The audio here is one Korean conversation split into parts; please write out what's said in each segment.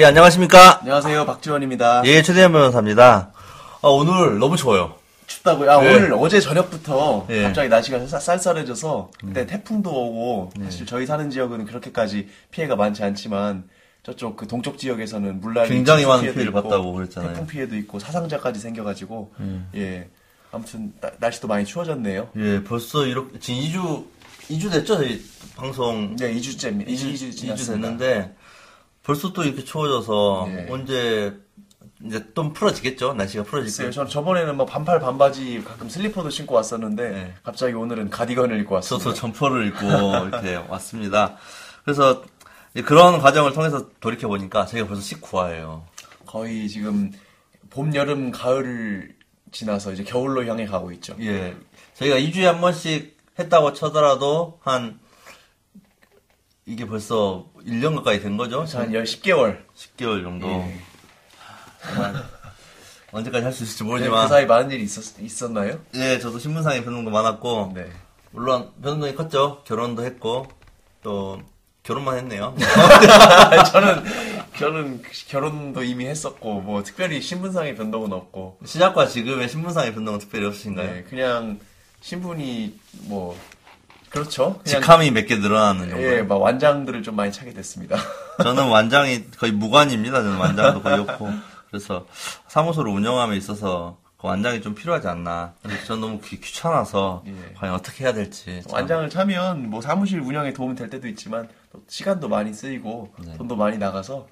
예, 안녕하십니까. 안녕하세요, 박지원입니다. 예, 최대현 변호사입니다. 아, 오늘 너무 좋아요. 춥다고요? 아, 네. 오늘 어제 저녁부터 예. 갑자기 날씨가 쌀- 쌀쌀해져서 그때 태풍도 오고 사실 저희 사는 지역은 그렇게까지 피해가 많지 않지만 저쪽 그 동쪽 지역에서는 물난리 굉장히 많은 피해도 피해를 있고, 봤다고 그랬잖아요. 태풍 피해도 있고 사상자까지 생겨가지고 예 아무튼 나- 날씨도 많이 추워졌네요. 예, 벌써 이렇게, 지금 2주, 2주 됐죠? 저희 방송. 네 2주째 2주 2주 2주 됐는데, 벌써 또 이렇게 추워져서, 예. 언제, 이제 좀 풀어지겠죠? 날씨가 풀어지고. 저는 저번에는 뭐 반팔 반바지 가끔 슬리퍼도 신고 왔었는데 네. 갑자기 오늘은 가디건을 입고 왔습니다. 저도 점퍼를 입고 이렇게 왔습니다. 그래서, 그런 과정을 통해서 돌이켜 보니까 저희가 벌써 19화예요. 거의 지금 봄, 여름, 가을을 지나서 이제 겨울로 향해 가고 있죠. 예. 저희가 2주에 한 번씩 했다고 쳐더라도, 한, 이게 벌써 1년 가까이 된 거죠? 한 10, 10개월. 10개월 정도. 예. 언제까지 할 수 있을지 그 모르지만. 사이 많은 일이 있었, 있었나요? 예, 저도 신문상의 변동도 많았고, 네. 물론 변동이 컸죠. 결혼도 했고, 또, 결혼만 했네요. 저는, 저는 결혼도 이미 했었고, 뭐, 특별히 신분상의 변동은 없고, 시작과 지금의 신문상의 변동은 특별히 없으신가요? 네, 그냥 신분이 뭐, 그렇죠. 직함이 몇 개 늘어나는 정도. 예, 막 완장들을 좀 많이 차게 됐습니다. 저는 완장이 거의 무관입니다. 저는 완장도 거의 없고. 그래서 사무소를 운영함에 있어서 그 완장이 좀 필요하지 않나. 저는 너무 귀, 귀찮아서 예. 과연 어떻게 해야 될지. 참. 완장을 차면 뭐 사무실 운영에 도움이 될 때도 있지만 또 시간도 많이 쓰이고 네. 돈도 많이 나가서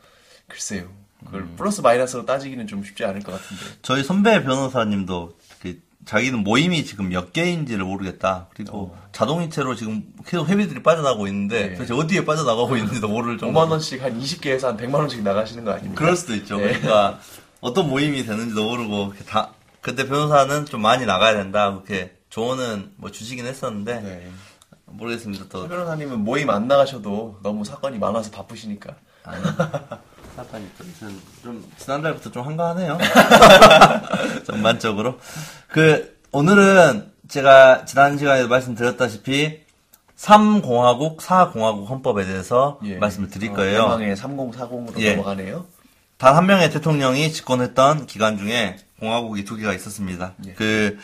글쎄요. 그걸 음. 플러스 마이너스로 따지기는 좀 쉽지 않을 것 같은데. 저희 선배 변호사님도 그 자기는 모임이 지금 몇 개인지를 모르겠다. 그리고 자동이체로 지금 계속 회비들이 빠져나가고 있는데 네. 도대체 어디에 빠져나가고 있는지도 모를 정도. 5만 원씩 한 20개에서 한 100만 원씩 나가시는 거 아닙니까? 그럴 수도 있죠. 네. 그러니까 어떤 모임이 되는지도 모르고 다 그때 변호사는 좀 많이 나가야 된다. 그렇게 조언은 뭐 주시긴 했었는데 네. 모르겠습니다. 또서 변호사님은 모임 안 나가셔도 너무 사건이 많아서 바쁘시니까. 아니, 사건이 또 좀, 좀 지난달부터 좀 한가하네요. 전반적으로. 그 오늘은 제가 지난 시간에도 말씀드렸다시피 3공화국, 4공화국 헌법에 대해서 예. 말씀을 드릴 어, 거예요. 대망의 3040으로 예. 넘어가네요. 단 한 명의 대통령이 집권했던 기간 중에 공화국이 두 개가 있었습니다. 예. 그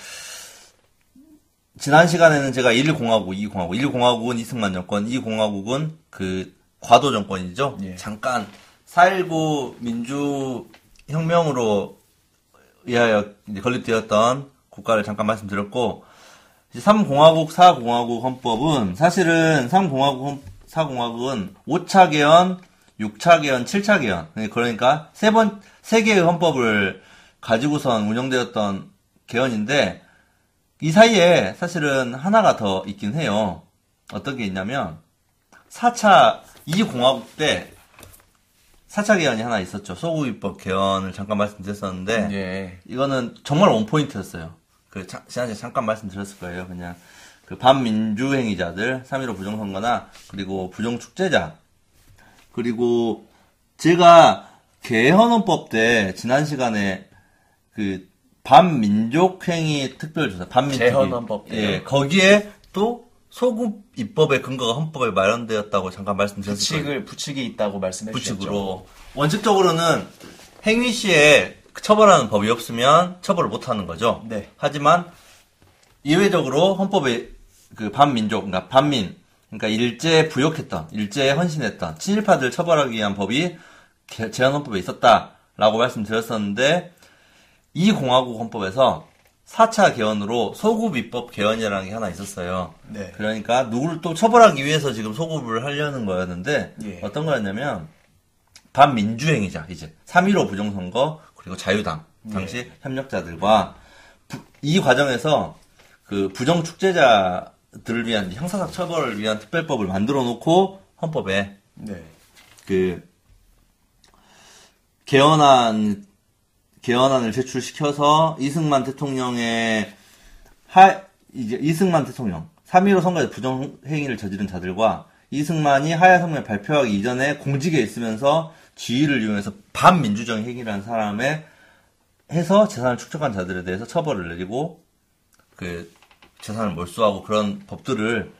지난 시간에는 제가 1공화국, 2공화국, 1공화국은 이승만 정권, 2공화국은 그 과도 정권이죠. 예. 잠깐 4.19 민주혁명으로 의하여 이제 건립되었던 국가를 잠깐 말씀드렸고 3공화국, 4공화국 헌법은 사실은 3공화국, 4공화국은 5차 개헌, 6차 개헌, 7차 개헌. 그러니까 세 번, 세 개의 헌법을 가지고선 운영되었던 개헌인데 이 사이에 사실은 하나가 더 있긴 해요. 어떤 게 있냐면 4차 2공화국 때 4차 개헌이 하나 있었죠. 소구입법 개헌을 잠깐 말씀드렸었는데 예. 이거는 정말 원 포인트였어요. 그, 자- 지난주에 잠깐 말씀드렸을 거예요. 그냥, 그, 반민주 행위자들, 3.15 부정선거나, 그리고 부정축제자, 그리고, 제가, 개헌헌법 때, 지난 시간에, 그, 반민족행위 특별조사, 반민특위. 예, 거기에 또, 소급 입법의 근거가 헌법에 마련되었다고 잠깐 말씀드렸을 거예요. 부칙을, 부칙이 있다고 말씀해. 부칙으로 원칙적으로는 행위 시에 처벌하는 법이 없으면 처벌을 못 하는 거죠. 네. 하지만 예외적으로 헌법에 그 반민족, 그러니까 반민, 그러니까 일제에 부역했던, 일제에 헌신했던 친일파들 처벌하기 위한 법이 개- 제한헌법에 있었다라고 말씀드렸었는데 이 공화국 헌법에서 4차 개헌으로 소급 입법 개헌이라는 게 하나 있었어요. 네. 그러니까 누구를 또 처벌하기 위해서 지금 소급을 하려는 거였는데 예. 어떤 거였냐면 반민주행위자 이제 3.15 부정선거 그리고 자유당 당시 협력자들과 부- 이 과정에서 그 부정 축제자들을 위한 형사상 처벌을 위한 특별법을 만들어 놓고 헌법에 네. 그 개헌안 개헌안을 제출시켜서 이승만 대통령의 하 이제 이승만 대통령 3.15 선거에 부정 행위를 저지른 자들과 이승만이 하야 성명을 발표하기 이전에 공직에 있으면서 지위를 이용해서 반민주적 행위를 한 사람의 해서 재산을 축적한 자들에 대해서 처벌을 내리고 그 재산을 몰수하고 그런 법들을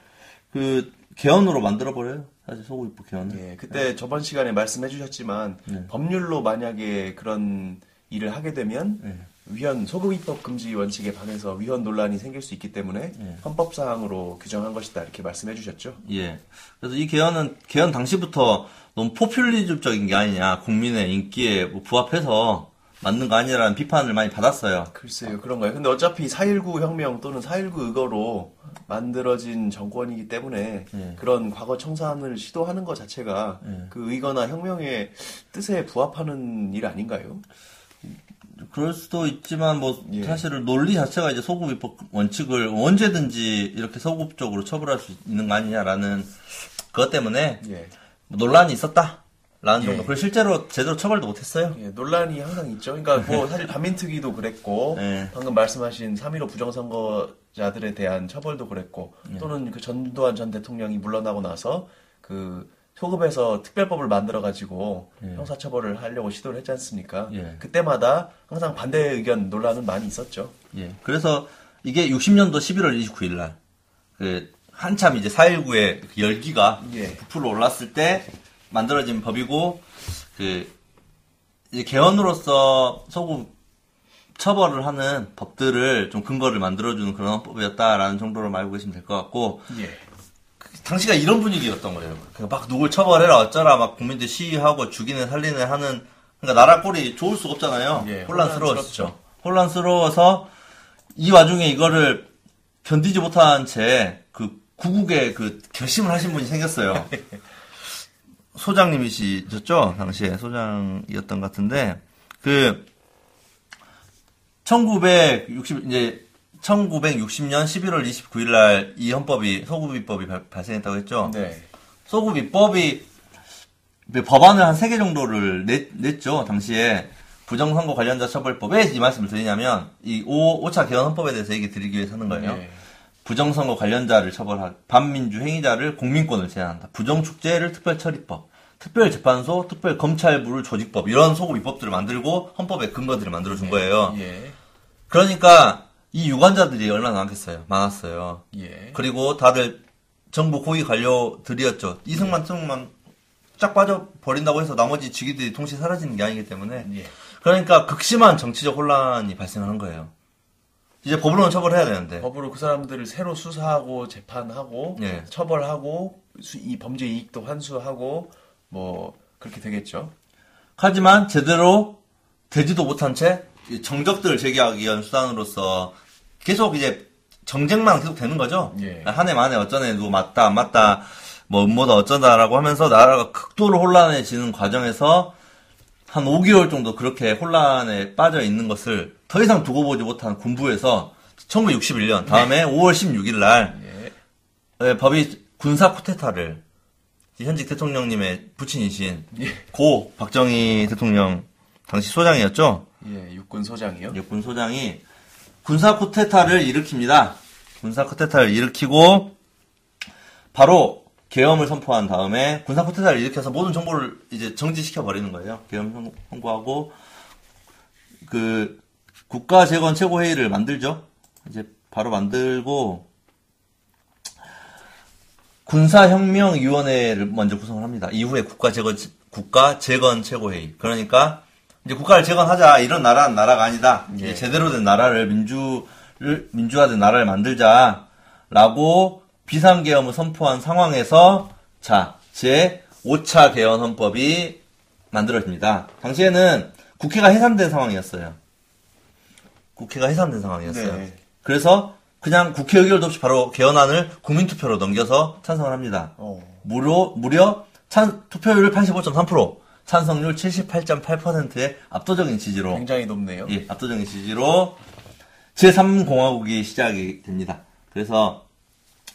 그 개헌으로 만들어 버려요. 사실 소급입법 개헌을. 예, 그때 저번 시간에 말씀해 주셨지만 네. 법률로 만약에 그런 일을 하게 되면 네. 위헌 소급 입법 금지 원칙에 반해서 위헌 논란이 생길 수 있기 때문에 네. 헌법 사항으로 규정한 것이다 이렇게 말씀해 주셨죠. 예. 그래서 이 개헌은 개헌 당시부터 너무 포퓰리즘적인 게 아니냐, 국민의 인기에 뭐 부합해서 만든 거 아니라는 비판을 많이 받았어요. 글쎄요, 그런가요? 근데 어차피 4.19 혁명 또는 4.19 의거로 만들어진 정권이기 때문에 예. 그런 과거 청산을 시도하는 것 자체가 예. 그 의거나 혁명의 뜻에 부합하는 일 아닌가요? 그럴 수도 있지만 뭐 예. 사실은 논리 자체가 이제 소급 입법 원칙을 언제든지 이렇게 소급적으로 처벌할 수 있는 거 아니냐라는 그것 때문에 예. 뭐 논란이 있었다 라는 예. 정도. 그리고 실제로 제대로 처벌도 못했어요. 예, 논란이 항상 있죠. 그러니까 뭐 사실 반민특위도 그랬고 네. 방금 말씀하신 3.15 부정선거자들에 대한 처벌도 그랬고 네. 또는 그 전두환 전 대통령이 물러나고 나서 그 소급에서 특별법을 만들어 가지고 형사처벌을 하려고 시도를 했지 않습니까? 예. 그때마다 항상 반대 의견 논란은 많이 있었죠. 예. 그래서 이게 60년도 11월 29일 날, 그, 한참 이제 4.19의 그 열기가 예. 부풀어 올랐을 때 만들어진 법이고, 그, 이제 개헌으로서 소급 처벌을 하는 법들을 좀 근거를 만들어주는 그런 헌법이었다라는 정도로 알고 계시면 될 것 같고, 예. 당시가 이런 분위기였던 거예요. 그러니까 막 누굴 처벌해라 어쩌라 막 국민들 시위하고 죽이는 살리는 하는 그러니까 나라 꼴이 좋을 수가 없잖아요. 예, 혼란스러웠죠. 혼란스러워서 이 와중에 이거를 견디지 못한 채 그 구국에 그 결심을 하신 분이 생겼어요. 소장님이시셨죠? 당시에 소장이었던 것 같은데 그 1960 이제 1960년 11월 29일 날 이 헌법이 소급입법이 발- 발생했다고 했죠. 네. 소급입법이 법안을 한 세 개 정도를 냈, 냈죠. 당시에 부정선거 관련자 처벌법. 왜이 말씀을 드리냐면 이 5, 차 개헌 헌법에 대해서 얘기 드리기 위해서 하는 거예요. 예. 부정선거 관련자를 처벌할 반민주 행위자를 공민권을 제한한다. 부정축제를 특별처리법, 특별재판소, 특별검찰부를 조직법 이런 소급 입법들을 만들고 헌법의 근거들을 만들어 준 거예요. 예. 그러니까 이 유관자들이 얼마나 많겠어요. 많았어요. 예. 그리고 다들 정부 고위 관료들이었죠. 이승만, 승만 쫙 빠져 버린다고 해서 나머지 직위들이 동시에 사라지는 게 아니기 때문에 예. 그러니까 극심한 정치적 혼란이 발생하는 거예요. 이제 법으로는 처벌해야 되는데 법으로 그 사람들을 새로 수사하고 재판하고 예. 처벌하고 수- 이 범죄 이익도 환수하고 뭐 그렇게 되겠죠. 하지만 제대로 되지도 못한 채이 정적들을 제기하기 위한 수단으로서 계속 이제 정쟁만 계속 되는 거죠. 예. 한 해 만에 어쩌네 누구 맞다 안 맞다 뭐 음모다 어쩌다라고 하면서 나라가 극도로 혼란해지는 과정에서 한 5개월 정도 그렇게 혼란에 빠져 있는 것을 더 이상 두고 보지 못한 군부에서 1961년 다음에 5월 16일 날 예. 예, 법이 군사 쿠데타를 현직 대통령님의 부친이신 예. 고 박정희 대통령 당시 소장이었죠. 예, 육군 소장이요. 육군 소장이 군사 쿠데타를 일으킵니다. 군사 쿠데타를 일으키고 바로 계엄을 선포한 다음에 군사 쿠데타를 일으켜서 모든 정보를 이제 정지시켜 버리는 거예요. 계엄 선- 선고하고 그 국가 재건 최고 회의를 만들죠. 이제 바로 만들고 군사 혁명 위원회를 먼저 구성을 합니다. 이후에 국가 재건 국가 재건 최고 회의. 그러니까 이제 국가를 재건하자 이런 나라는 나라가 아니다. 예. 제대로 된 나라를 민주를 민주화된 나라를 만들자라고 비상계엄을 선포한 상황에서 자 제 5차 개헌 헌법이 만들어집니다. 당시에는 국회가 해산된 상황이었어요. 국회가 해산된 상황이었어요. 네. 그래서 그냥 국회 의결도 없이 바로 개헌안을 국민투표로 넘겨서 찬성을 합니다. 어. 무려, 무려 찬, 투표율 85.3%, 찬성률 78.8%의 압도적인 지지로, 굉장히 높네요. 예, 압도적인 지지로 제3공화국이 시작이 됩니다. 그래서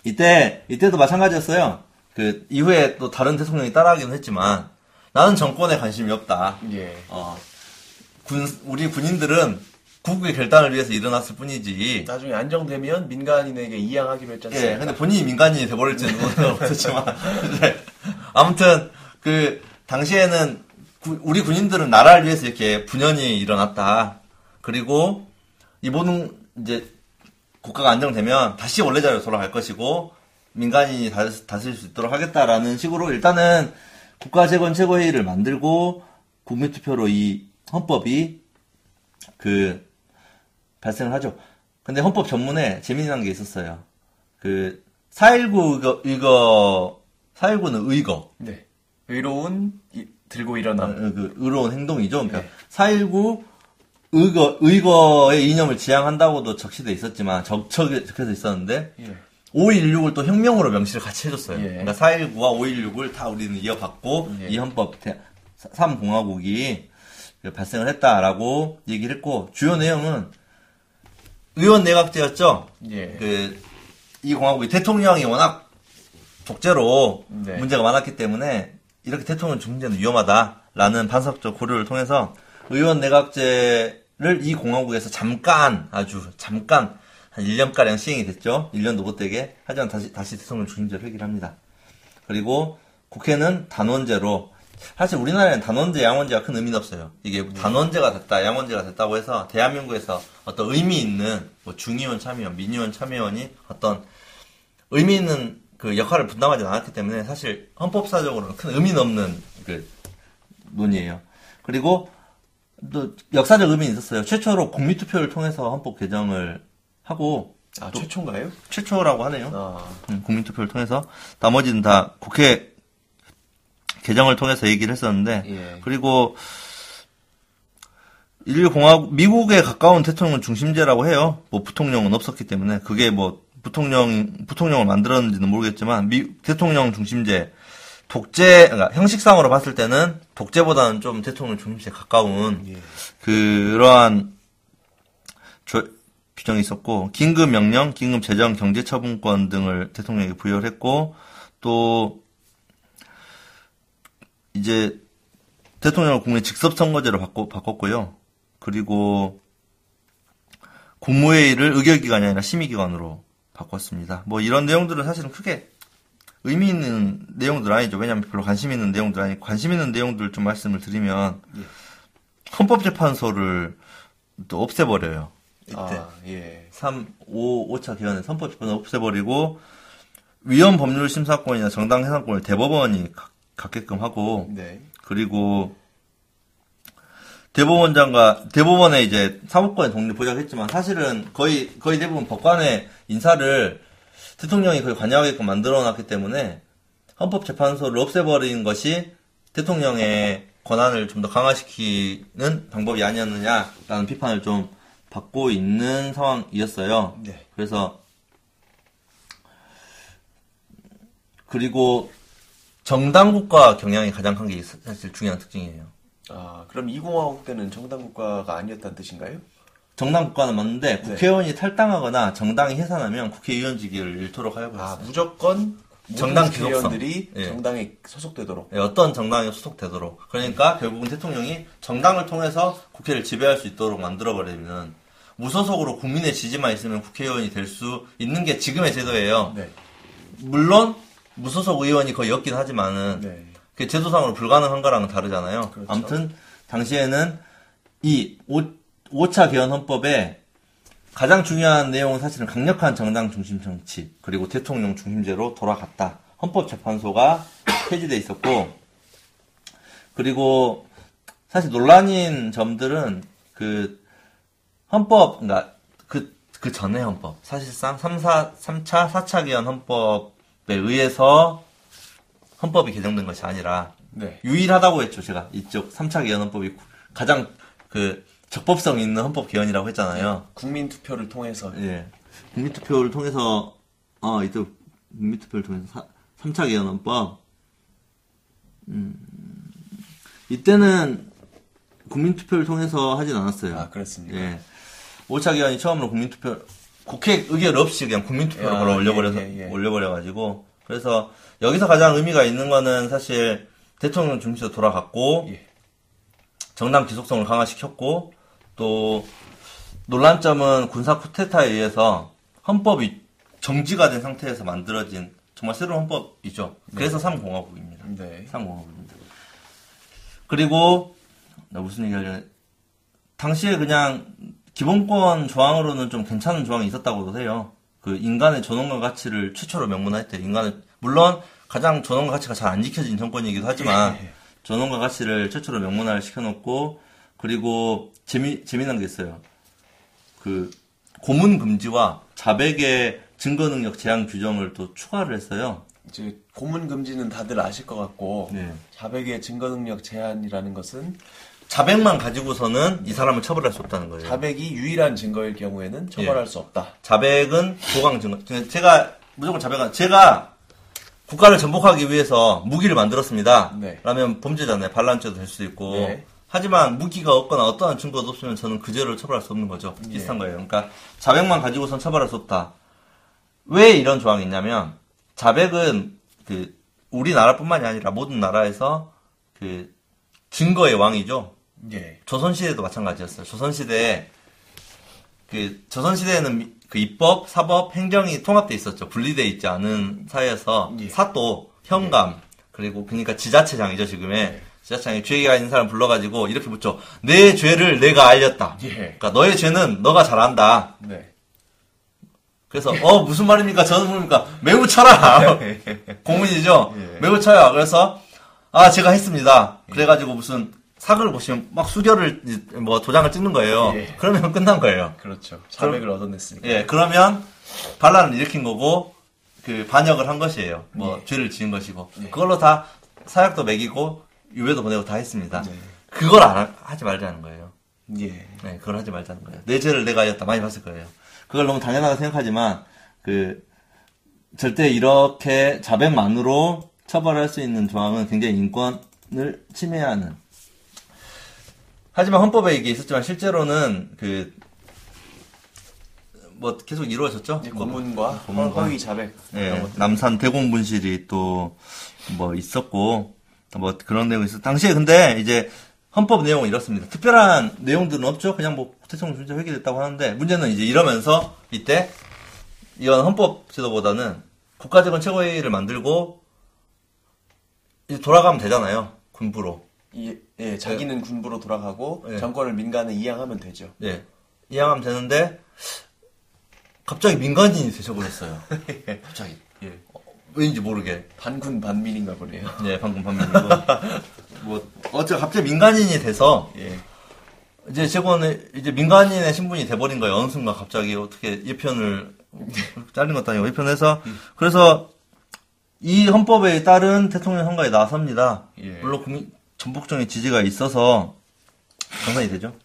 이때, 이때도 마찬가지였어요. 그 이후에 또 다른 대통령이 따라하기는 했지만 나는 정권에 관심이 없다. 예. 어, 군, 우리 군인들은 국국의 결단을 위해서 일어났을 뿐이지. 나중에 안정되면 민간인에게 이양하기로 않습니까? 예, 근데 본인이 민간인이 돼버릴지는 모르겠지만. 네. 아무튼, 그, 당시에는 구- 우리 군인들은 나라를 위해서 이렇게 분연히 일어났다. 그리고 이 모든 이제 국가가 안정되면 다시 원래 자리로 돌아갈 것이고 민간인이 다스- 다스릴 수 있도록 하겠다라는 식으로 일단은 국가재건 최고회의를 만들고 국민투표로 이 헌법이 그 발생을 하죠. 근데 헌법 전문에 재미난 게 있었어요. 그 419 의거, 의거 419는 의거. 네. 의로운 이- 들고 어, 일어남. 그 의로운 행동이죠. 그러니까 네. 419 의거 의거의 이념을 지향한다고도 적시돼 있었지만 적적에 적혀져 있었는데 예. 5.16을 또 혁명으로 명시를 같이 해줬어요. 예. 그러니까 4.19와 5.16을 다 우리는 이어받고 예. 이 헌법 3공화국이 발생을 했다라고 얘기를 했고 주요 내용은 의원 내각제였죠. 예. 그이 공화국이 대통령이 워낙 독재로 네. 문제가 많았기 때문에 이렇게 대통령 중재는 위험하다라는 판사적 고려를 통해서 의원 내각제를 이 공화국에서 잠깐 아주 잠깐 한 1년가량 시행이 됐죠. 1년도 못 되게. 하지만 다시 다시 대통령 중심제를 획일합니다. 그리고 국회는 단원제로 사실 우리나라에는 단원제, 양원제가 큰 의미는 없어요. 이게 단원제가 됐다, 양원제가 됐다고 해서 대한민국에서 어떤 의미 있는 뭐 중의원 참여원, 민의원 참여원이 어떤 의미 있는 그 역할을 분담하지 않았기 때문에 사실 헌법사적으로는 큰 의미는 없는 그 논의예요. 그리고 또 역사적 의미는 있었어요. 최초로 국민투표를 통해서 헌법 개정을 하고 아, 최초인가요? 최초라고 하네요. 아, 음, 국민투표를 통해서 나머지는 다 국회 개정을 통해서 얘기를 했었는데 예. 그리고 인류 공화국 미국에 가까운 대통령 중심제라고 해요. 뭐 부통령은 없었기 때문에 그게 뭐 부통령 부통령을 만들었는지는 모르겠지만 미 대통령 중심제 독재 그러니까 형식상으로 봤을 때는 독재보다는 좀 대통령 중심제에 가까운 예. 그러한 조- 규정이 있었고 긴급 명령, 긴급 재정, 경제 처분권 등을 대통령에게 부여를 했고 또 이제 대통령을 국민 직접 선거제로 바꿔, 바꿨고요. 그리고 국무회의를 의결기관이 아니라 심의기관으로 바꿨습니다. 뭐 이런 내용들은 사실은 크게 의미 있는 내용들 아니죠. 왜냐하면 별로 관심 있는 내용들 아니 관심 있는 내용들 좀 말씀을 드리면 예. 헌법재판소를 또 없애버려요. 이때 아, 예. 3, 5, 5차 기간에 헌법재판소 없애버리고 위헌 법률 심사권이나 정당 해산권을 대법원이 가- 갖게끔 하고 네. 그리고 대법원장과 대법원에 이제 사법권의 독립 보장했지만 사실은 거의 거의 대부분 법관의 인사를 대통령이 거의 관여하게끔 만들어놨기 때문에 헌법재판소를 없애버린 것이 대통령의 권한을 좀 더 강화시키는 방법이 아니었느냐라는 비판을 좀 받고 있는 상황이었어요. 네. 그래서 그리고 정당국가 경향이 가장 큰 게 사실 중요한 특징이에요. 아, 그럼 이공화국 때는 정당 국가가 아니었다는 뜻인가요? 정당 국가는 맞는데 국회의원이 탈당하거나 정당이 해산하면 국회의원직을 잃도록 하려고 아, 했어요. 무조건 정당 기속성. 국회의원들이 예. 정당에 소속되도록. 예, 어떤 정당에 소속되도록. 그러니까 결국은 대통령이 정당을 통해서 국회를 지배할 수 있도록 만들어버리면 무소속으로 국민의 지지만 있으면 국회의원이 될 수 있는 게 지금의 제도예요. 네. 물론 무소속 의원이 거의 없긴 하지만은 네. 그 제도상으로 불가능한 거랑은 다르잖아요. 그렇죠. 아무튼 당시에는 이 5, 차 개헌 헌법에 가장 중요한 내용은 사실은 강력한 정당 중심 정치 그리고 대통령 중심제로 돌아갔다. 헌법재판소가 폐지돼 있었고 그리고 사실 논란인 점들은 그 헌법 그러니까 그, 그 전에 헌법 사실상 3, 4, 3차, 4차 개헌 헌법에 의해서 헌법이 개정된 것이 아니라 네. 유일하다고 했죠 제가 이쪽 3차 개헌 헌법이 가장 그 적법성 있는 헌법 개헌이라고 했잖아요. 국민 투표를 통해서 예. 국민 투표를 통해서 어 이쪽 국민 투표를 통해서 사, 3차 개헌 헌법 음, 이때는 국민 투표를 통해서 하진 않았어요. 아, 그렇습니까? 예. 5차 개헌이 처음으로 국민 투표 국회 의결 없이 그냥 국민 투표를 야, 걸어 올려버려서 예, 예, 예. 올려버려 가지고 그래서 여기서 가장 의미가 있는 거는 사실 대통령 중심으로 돌아갔고 예. 정당 기속성을 강화시켰고 또 논란점은 군사 쿠데타에 의해서 헌법이 정지가 된 상태에서 만들어진 정말 새로운 헌법이죠. 그래서 3공화국입니다. 네. 3공화국입니다. 그리고 나 무슨 얘기 하려나 당시에 그냥 기본권 조항으로는 좀 괜찮은 조항이 있었다고도 해요. 그 인간의 존엄과 가치를 최초로 명문화했대. 인간의 물론 가장 존엄과 가치가 잘 안 지켜진 정권이기도 하지만 예. 존엄과 가치를 최초로 명문화를 시켜놓고 그리고 재미 재미난 게 있어요. 그 고문 금지와 자백의 증거 능력 제한 규정을 또 추가를 했어요. 이제 고문 금지는 다들 아실 것 같고 네. 자백의 증거 능력 제한이라는 것은 자백만 가지고서는 이 사람을 처벌할 수 없다는 거예요. 자백이 유일한 증거일 경우에는 처벌할 예. 수 없다. 자백은 보강 증거. 제가 무조건 자백한 제가 국가를 전복하기 위해서 무기를 만들었습니다. 네. 라면 범죄잖아요. 반란죄도 될 수도 있고. 네. 하지만 무기가 없거나 어떠한 증거도 없으면 저는 그 죄를 처벌할 수 없는 거죠. 예. 비슷한 거예요. 그러니까 자백만 가지고선 처벌할 수 없다. 왜 이런 조항이 있냐면 자백은 그 우리나라뿐만이 아니라 모든 나라에서 그 증거의 왕이죠. 예. 조선시대도 마찬가지였어요. 조선시대에, 그, 조선시대에는 미- 그 입법, 사법, 행정이 통합돼 있었죠. 분리돼 있지 않은 사회에서 예. 사도, 현감, 그리고 그러니까 지자체장이죠, 지금의. 예. 지자체장이 죄가 있는 사람 불러가지고 이렇게 붙죠. 내 죄를 내가 알렸다. 예. 그러니까 너의 죄는 너가 잘한다. 네. 그래서 어 무슨 말입니까? 저는 뭡니까? 매우 쳐라. 공문이죠. 예. 매우 쳐요. 그래서 아 제가 했습니다. 그래가지고 무슨 사극을 보시면 막 수결을 이제 뭐 도장을 찍는 거예요. 예. 그러면 끝난 거예요. 그렇죠. 자백을 얻어냈으니까. 예, 그러면 반란을 일으킨 거고 그 반역을 한 것이에요. 뭐 예. 죄를 지은 것이고 예. 그걸로 다 사약도 매기고 유배도 보내고 다 했습니다. 네. 그걸 안 하- 하지 말자는 거예요. 예. 네, 그걸 하지 말자는 거예요. 내 죄를 내가 알렸다 많이 봤을 거예요. 그걸 너무 당연하다 생각하지만 그 절대 이렇게 자백만으로 처벌할 수 있는 조항은 굉장히 인권을 침해하는. 하지만 헌법에 이게 있었지만 실제로는 그 뭐 계속 이루어졌죠. 이제 뭐 고문과 고문과. 허위 자백 예, 이런 것들. 남산 대공 분실이 또 뭐 있었고 뭐 그런 내용이 있어. 당시에 근데 이제 헌법 내용은 이렇습니다. 특별한 내용들은 없죠. 그냥 뭐 대통령 중재 회귀됐다고 하는데 문제는 이제 이러면서 이때 이건 헌법 제도보다는 국가재건 최고회의를 만들고 이제 돌아가면 되잖아요. 군부로. 이- 예, 자기는 군부로 돌아가고 예. 정권을 민간에 이양하면 되죠. 예. 이양하면 되는데 갑자기 민간인이 되셔버렸어요. 갑자기. 예. 왠지 모르게. 반군 반민인가 보네요. 네, 방금 판명이고. 뭐, 어째 갑자기 민간인이 돼서, 예. 이제 재건을, 이제 민간인의 신분이 돼버린 거예요. 어느 순간 갑자기 어떻게 예편을, 잘린 것도 아니고 예편해서. 그래서, 이 헌법에 따른 대통령 선거에 나섭니다. 예. 물론 국민, 전폭적인 지지가 있어서 당선이 되죠.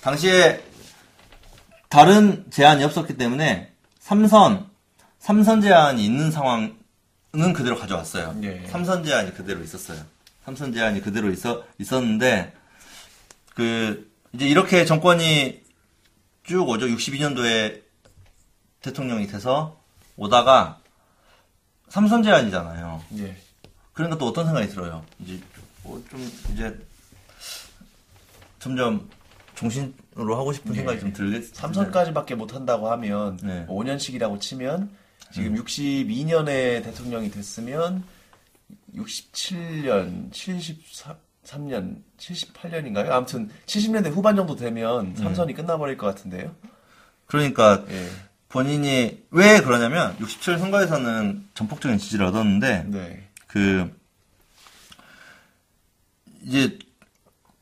당시에 다른 제한이 없었기 때문에 삼선, 삼선 제한이 있는 상황은 그대로 가져왔어요. 예. 삼선 제한이 그대로 있었어요. 삼선 제한이 그대로 있어, 있었는데, 그, 이제 이렇게 정권이 쭉 오죠. 62년도에 대통령이 돼서 오다가 삼선 제한이잖아요. 예. 그러니까 또 어떤 생각이 들어요. 이제 뭐 좀 이제 점점 종신으로 하고 싶은 네. 생각이 좀 들겠. 삼선까지밖에 못 한다고 하면 네. 5년씩이라고 치면 지금 62년에 대통령이 됐으면 67년, 73년, 78년인가요? 아무튼 70년대 후반 정도 되면 삼선이 끝나버릴 것 같은데요. 그러니까 예. 본인이 왜 그러냐면 67 선거에서는 전폭적인 지지를 얻었는데 네. 그 이제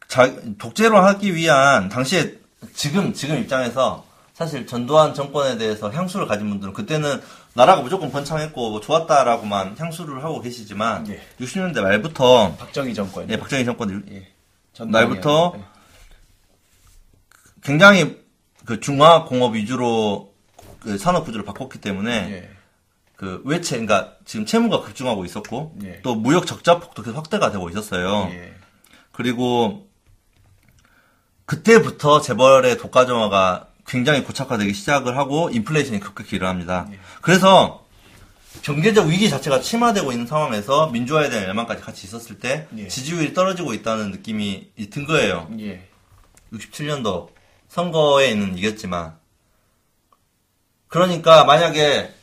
자, 독재로 하기 위한 당시에 지금 지금 입장에서 사실 전두환 정권에 대해서 향수를 가진 분들은 그때는 나라가 무조건 번창했고 뭐 좋았다라고만 향수를 하고 계시지만 예. 60년대 말부터 박정희 정권. 예, 박정희 정권 예. 날부터 아니고, 굉장히 그 중화 공업 위주로 그 산업 구조를 바꿨기 때문에 예. 그 외채 그러니까 지금 채무가 급증하고 있었고 예. 또 무역 적자 폭도 계속 확대가 되고 있었어요. 예. 그리고 그때부터 재벌의 독과점화가 굉장히 고착화되기 시작을 하고 인플레이션이 급격히 일어납니다. 예. 그래서 경제적 위기 자체가 심화되고 있는 상황에서 민주화에 대한 열망까지 같이 있었을 때 예. 지지율이 떨어지고 있다는 느낌이 든 거예요. 예. 67년도 선거에는 이겼지만 그러니까 만약에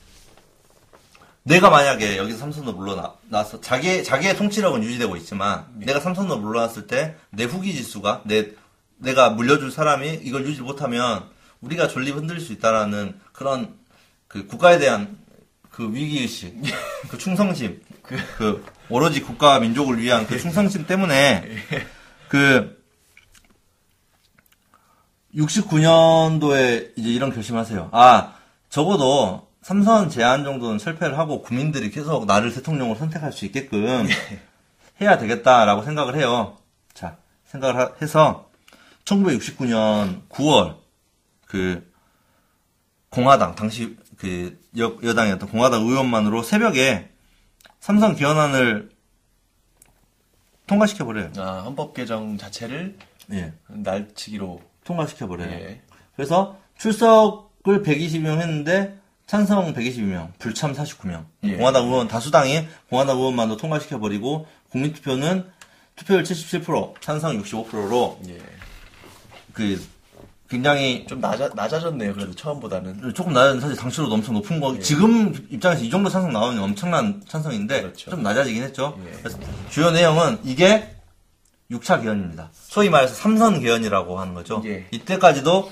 내가 만약에 여기서 삼선으로 물러나서 자기 자기의 통치력은 유지되고 있지만 내가 삼선으로 물러났을 때 내 후기 지수가 내 내가 물려줄 사람이 이걸 유지 못하면 우리가 존립 흔들릴 수 있다라는 그런 그 국가에 대한 그 위기 의식, 그 충성심, 그, 오로지 국가와 민족을 위한 그 충성심 때문에 그 69년도에 이제 이런 결심하세요. 아, 적어도 삼선 제한 정도는 철폐를 하고 국민들이 계속 나를 대통령으로 선택할 수 있게끔 해야 되겠다라고 생각을 해요. 자, 생각을 하- 해서 1969년 9월 그 공화당 당시 그 여, 여당이었던 공화당 의원만으로 새벽에 삼선 개헌안을 통과시켜 버려요. 아, 헌법 개정 자체를 예, 날치기로. 통과시켜 버려요. 예. 그래서 출석을 122명 했는데 찬성 122명, 불참 49명. 예. 공화당 의원 다수당이 공화당 의원만도 통과시켜 버리고 국민투표는 투표율 77%, 찬성 65%로 예. 그 굉장히 좀 낮아, 낮아졌네요. 그래도 처음보다는. 조금 낮은 사실 당시로도 엄청 높은 거 지금 입장에서 이 정도 찬성 나오면 엄청난 찬성인데 예. 그렇죠. 좀 낮아지긴 했죠. 예. 그래서 주요 내용은 이게 6차 개헌입니다. 소위 말해서 삼선 개헌이라고 하는 거죠. 예. 이때까지도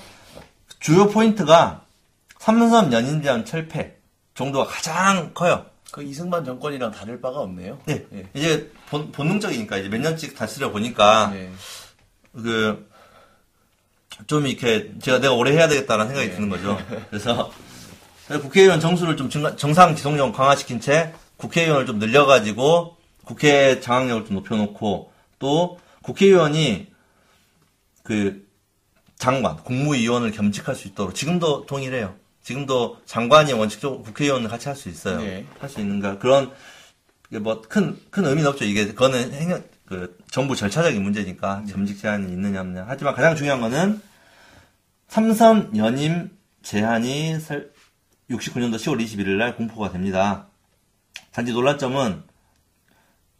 주요 포인트가 삼선 연임 제한 철폐 정도가 가장 커요. 그 이승만 정권이랑 다를 바가 없네요. 네. 예. 이제 본, 본능적이니까 이제 몇 년씩 다스려 보니까 예. 그, 좀 이렇게, 제가 내가 오래 해야 되겠다라는 생각이 네. 드는 거죠. 그래서, 국회의원 정수를 좀 증가- 정상 지속력 강화시킨 채, 국회의원을 좀 늘려가지고, 국회 장악력을 좀 높여놓고, 또, 국회의원이, 그, 장관, 국무위원을 겸직할 수 있도록, 지금도 동일해요. 지금도 장관이 원칙적으로 국회의원을 같이 할 수 있어요. 네. 할수 있는가. 그런, 뭐, 큰, 큰 의미는 없죠. 이게, 그거는 행정, 그, 정부 절차적인 문제니까, 점직 제한이 있느냐, 없느냐. 하지만 가장 중요한 거는, 삼선 연임 제한이 69년도 10월 21일 날 공포가 됩니다. 단지 논란점은,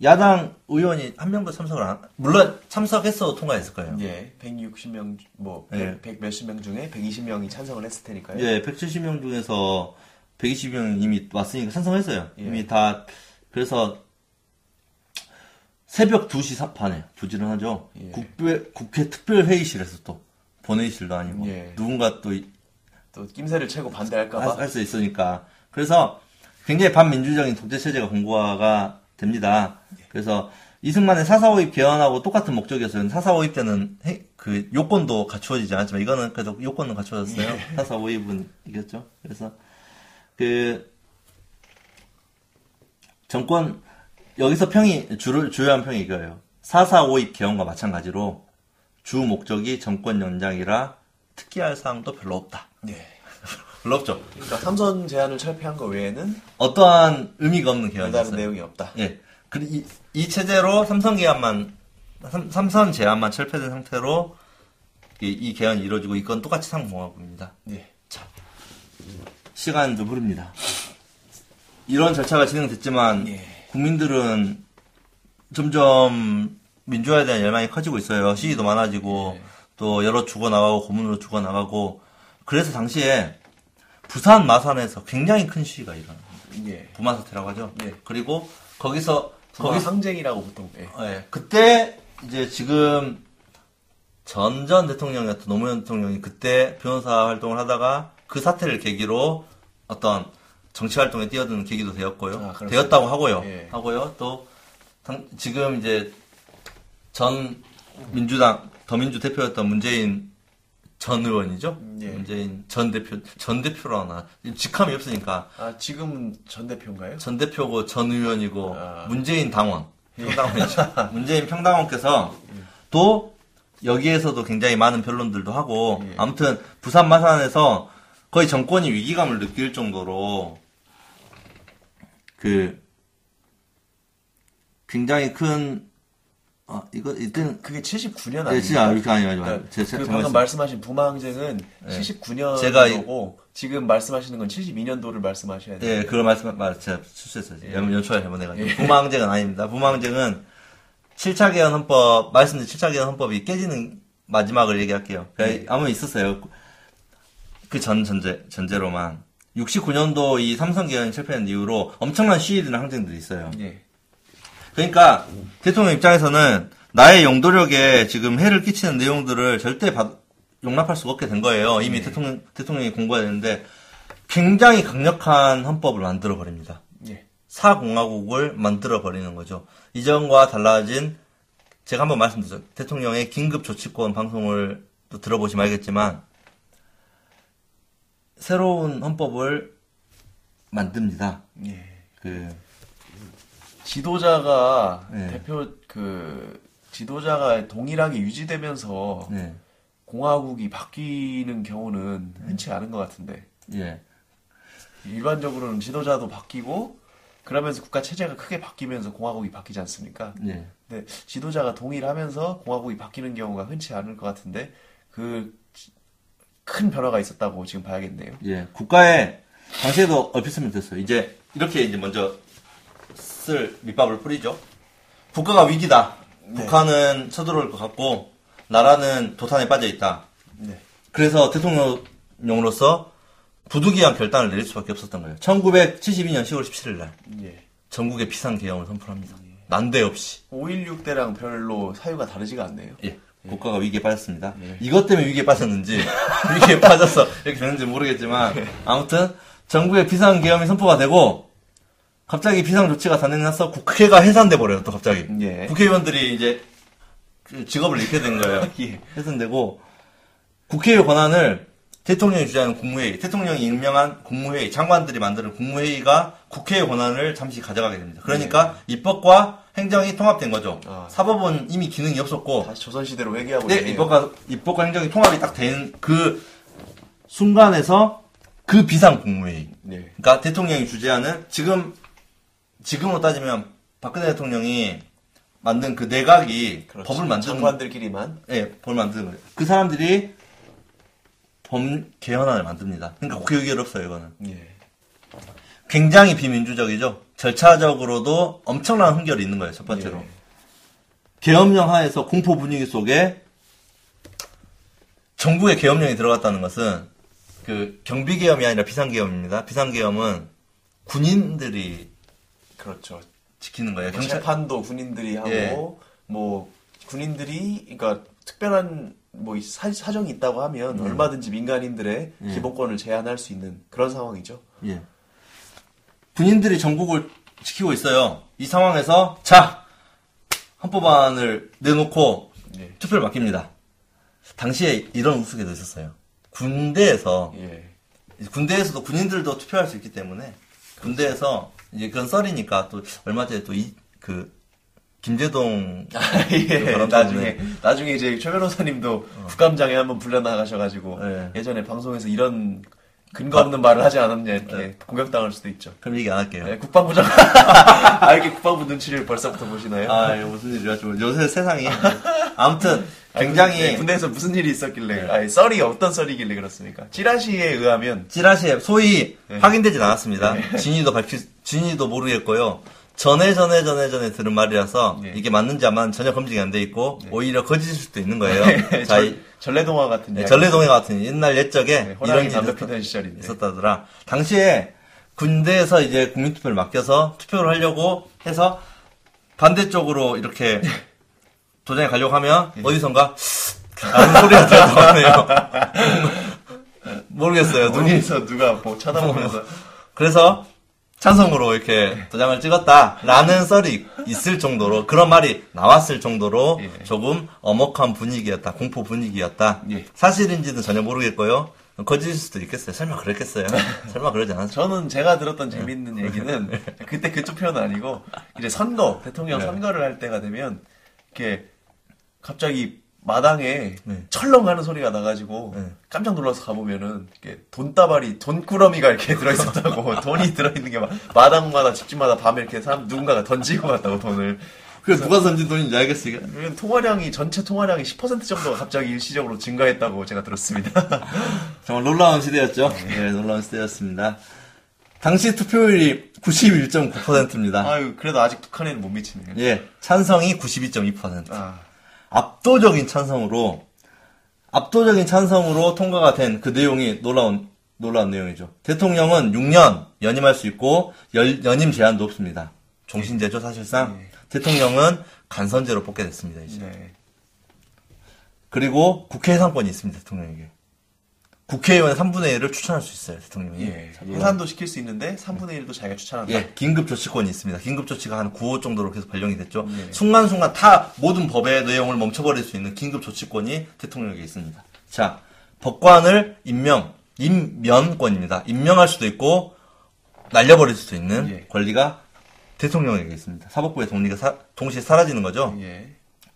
야당 의원이 한 명도 참석을 안, 물론 참석했어도 통과했을 거예요. 예. 160명, 뭐, 예. 100, 몇십 명 중에 120명이 찬성을 했을 테니까요. 예, 170명 중에서 120명 이미 왔으니까 찬성했어요. 예. 이미 다, 그래서 새벽 2시 사- 반에 부지런하죠. 예. 국회, 국회 특별회의실에서 또 본회의실도 아니고 예. 누군가 또 또 낌새를 채고 반대할까봐. 할 수 있으니까. 그래서 굉장히 반민주적인 독재체제가 공고화가 됩니다. 그래서 이승만의 사사오입 개헌하고 똑같은 목적이었어요. 사사오입 때는 해- 그 요건도 갖추어지지 않았지만 이거는 그래도 요건은 갖추어졌어요. 사사오입은 이겼죠. 그래서 그 정권 여기서 평이 주로 주요한 평이 이거예요. 사사오입 개헌과 마찬가지로 주 목적이 정권 연장이라 특기할 사항도 별로 없다. 예. 없죠. 그러니까 삼선 제한을 철폐한 거 외에는 어떠한 의미가 없는 별다른 개헌이었어요. 내용이 없다. 예. 그리고 이, 이 체제로 삼선 개헌만 삼, 삼선 제한만 철폐된 상태로 이, 이 개헌이 이루어지고 이건 똑같이 상공화국입니다. 예. 시간 좀 흐릅니다. 이런 절차가 진행됐지만 예. 국민들은 점점 민주화에 대한 열망이 커지고 있어요. 시위도 많아지고 예. 또 여러 죽어 나가고 고문으로 죽어 나가고 그래서 당시에 부산 마산에서 굉장히 큰 시위가 일어나요. 예. 부마 사태라고 하죠. 예. 그리고 거기서 거기 거기서 항쟁이라고 보통. 예. 예, 그때 이제 지금 전 전 대통령이었던 노무현 대통령이 그때 변호사 활동을 하다가 그 사태를 계기로 어떤 정치 활동에 뛰어드는 계기도 되었고요. 아. 되었다고 하고요. 예. 하고요. 또 당- 지금 이제 전 민주당 더민주 대표였던 문재인 전 의원이죠. 예. 문재인 전 대표 전 대표라나 직함이 없으니까 아, 지금 전 대표인가요? 전 대표고 전 의원이고 아. 문재인 당원 평당원이죠. 문재인 평당원께서 또 여기에서도 굉장히 많은 변론들도 하고 예. 아무튼 부산 마산에서 거의 정권이 위기감을 느낄 정도로 그 굉장히 큰 아, 이거 이때는 그게 79년 네, 진짜 아닙니까? 아니 아니 아니 그러니까 제, 제, 그제 방금 말씀. 말씀하신 부마 항쟁은 네. 79년도고 제가 이- 지금 말씀하시는 건 72년도를 말씀하셔야 돼요. 예, 그런 말씀, 말, 제가 실수했어요. 예. 연- 연초에 잘못해가지고. 예. 부마 항쟁은 아닙니다. 부마 항쟁은 7차 개헌 헌법, 말씀드린 7차 개헌 헌법이 깨지는 마지막을 얘기할게요. 예. 아무 있었어요. 그 전 전제, 전제로만. 69년도 이 삼성 개헌이 실패한 이후로 엄청난 시위들이나 항쟁들이 있어요. 예. 그러니까 대통령 입장에서는 나의 용도력에 지금 해를 끼치는 내용들을 절대 받- 용납할 수가 없게 된 거예요. 이미 네. 대통령, 대통령이 공부해야 되는데 굉장히 강력한 헌법을 만들어 버립니다. 예. 사공화국을 만들어 버리는 거죠. 이전과 달라진 제가 한번 말씀드렸죠. 대통령의 긴급 조치권 방송을 또 들어보시면 알겠지만 새로운 헌법을 만듭니다. 예. 그 지도자가 네. 대표 그 지도자가 동일하게 유지되면서 네. 공화국이 바뀌는 경우는 흔치 않은 것 같은데 예. 일반적으로는 지도자도 바뀌고 그러면서 국가 체제가 크게 바뀌면서 공화국이 바뀌지 않습니까? 예. 근데 지도자가 동일하면서 공화국이 바뀌는 경우가 흔치 않을 것 같은데 그 큰 변화가 있었다고 지금 봐야겠네요. 예. 국가에 당시에도 얼핏 설명됐어요. 이제 이렇게 이제 먼저 쓸 밑밥을 뿌리죠. 국가가 위기다. 네. 북한은 쳐들어올 것 같고 나라는 도탄에 빠져 있다. 네. 그래서 대통령으로서 부득이한 결단을 내릴 수밖에 없었던 거예요. 1972년 10월 17일 날 예. 전국의 비상 계엄을 선포합니다. 난데없이 5.16 때랑 별로 사유가 다르지가 않네요. 예. 국가가 위기에 빠졌습니다. 예. 이것 때문에 위기에 빠졌는지 위기에 빠져서 이렇게 되는지 모르겠지만 아무튼 전국의 비상 계엄이 선포가 되고 갑자기 비상 조치가 단행나서 국회가 해산돼 버려요. 또 갑자기 예. 국회의원들이 이제 그 직업을 잃게 된 거예요. 예. 해산되고 국회의 권한을 대통령이 주재하는 국무회의, 대통령이 임명한 국무회의, 장관들이 만드는 국무회의가 국회의 권한을 잠시 가져가게 됩니다. 그러니까 입법과 행정이 통합된 거죠. 네. 아. 사법은 이미 기능이 없었고 다시 조선시대로 회귀하고 네. 입법과, 입법과 행정이 통합이 딱 된 그 순간에서 그 비상 국무회의. 네. 그러니까 대통령이 주재하는 지금, 지금으로 따지면 박근혜 대통령이 만든 그 내각이 그렇죠. 법을 만드는, 장관들끼리만 예, 법을 만드는 거예요. 그 사람들이 법 개헌안을 만듭니다. 그러니까 국회 의결 없어요, 이거는. 예. 굉장히 비민주적이죠. 절차적으로도 엄청난 흥결이 있는 거예요, 첫 번째로. 예. 계엄령 하에서 공포 분위기 속에 정부의 계엄령이 들어갔다는 것은 그 경비 계엄이 아니라 비상 계엄입니다. 비상 계엄은 군인들이 그렇죠. 지키는 거예요. 뭐 경찰 재판도 군인들이 하고 예. 뭐 군인들이 그러니까 특별한 뭐 사, 사정이 있다고 하면 음. 얼마든지 민간인들의 예. 기본권을 제한할 수 있는 그런 상황이죠. 예. 군인들이 전국을 지키고 있어요. 이 상황에서 자 헌법안을 내놓고 예. 투표를 맡깁니다. 당시에 이런 우스개도 있었어요. 군대에서 예. 군대에서도 군인들도 투표할 수 있기 때문에 군대에서 이제 그건 썰이니까 또 얼마 전에 또이그 김재동 예. 그런 나중에. 나중에 이제 최 변호사님도 국감장에 한번 불려 나가셔가지고 예. 예전에 방송에서 이런 근거 없는 말을 하지 않았냐 이렇게 네. 공격당할 수도 있죠. 그럼 얘기 안 할게요. 예, 국방부 장 아, 이렇게 국방부 눈치를 벌써부터 보시나요? 아 무슨 일이야 좀 요새 세상이 아무튼 굉장히 네, 군대에서 무슨 일이 있었길래, 아니, 썰이 어떤 썰이길래 그렇습니까? 찌라시에 의하면, 찌라시에 소위 네. 확인되진 않았습니다. 진위도 밝히 진위도 모르겠고요. 전에 전에 전에 전에 들은 말이라서 네. 이게 맞는지 안 맞는지 전혀 검증이 안 돼 있고 오히려 거짓일 수도 있는 거예요. 자, 절, 이- 전래동화 같은 네. 전래동해 같은 옛날 옛적에 네, 이런 담배 시절인데. 있었다더라. 당시에 군대에서 이제 국민투표를 맡겨서 투표를 하려고 해서 반대쪽으로 이렇게 도장에 가려고 하면 네. 어디선가 라는 소리가 들어가네요. 모르겠어요. 눈이 눈에서 누가 뭐 쳐다보면서, 그래서 찬성으로 이렇게 도장을 찍었다라는 썰이 있을 정도로 그런 말이 나왔을 정도로 예. 조금 엄혹한 분위기였다, 공포 분위기였다. 예. 사실인지는 전혀 모르겠고요. 거짓일 수도 있겠어요. 설마 그랬겠어요? 설마 그러지 않았죠? 저는 제가 들었던 재밌는 얘기는, 그때 그 투표는 아니고, 이제 선거, 대통령 네. 선거를 할 때가 되면, 이렇게, 갑자기 마당에 네. 철렁하는 소리가 나가지고, 네. 깜짝 놀라서 가보면은, 이렇게 돈다발이, 돈꾸러미가 이렇게 들어있었다고, 돈이 들어있는 게 막, 마당마다, 집집마다 밤에 이렇게 사람, 누군가가 던지고 갔다고, 돈을. 그 누가 던진 돈인지 알겠어요. 통화량이 전체 통화량이 10% 정도가 갑자기 일시적으로 증가했다고 제가 들었습니다. 정말 놀라운 시대였죠. 네, 놀라운 시대였습니다. 당시 투표율이 91.9%입니다. 아유 그래도 아직 북한에는 못 미치네요. 예, 찬성이 92.2%. 아, 압도적인 찬성으로 압도적인 찬성으로 통과가 된 그 내용이 놀라운 놀라운 내용이죠. 대통령은 6년 연임할 수 있고 열- 연임 제한도 없습니다. 종신제죠 사실상. 예. 대통령은 간선제로 뽑게 됐습니다. 이제. 네. 그리고 국회 해상권이 있습니다 대통령에게. 국회의원의 3분의 1을 추천할 수 있어요, 대통령이. 예. 해산도 시킬 수 있는데 3분의 1도 자기가 추천한다. 예, 긴급 조치권이 있습니다. 긴급 조치가 한 9호 정도로 계속 발령이 됐죠. 네. 순간순간 다 모든 법의 내용을 멈춰버릴 수 있는 긴급 조치권이 대통령에게 있습니다. 자, 법관을 임명, 임면권입니다. 임명할 수도 있고 날려버릴 수도 있는 예. 권리가 대통령에게 있습니다. 사법부의 사- 동시에 사라지는 거죠. 예.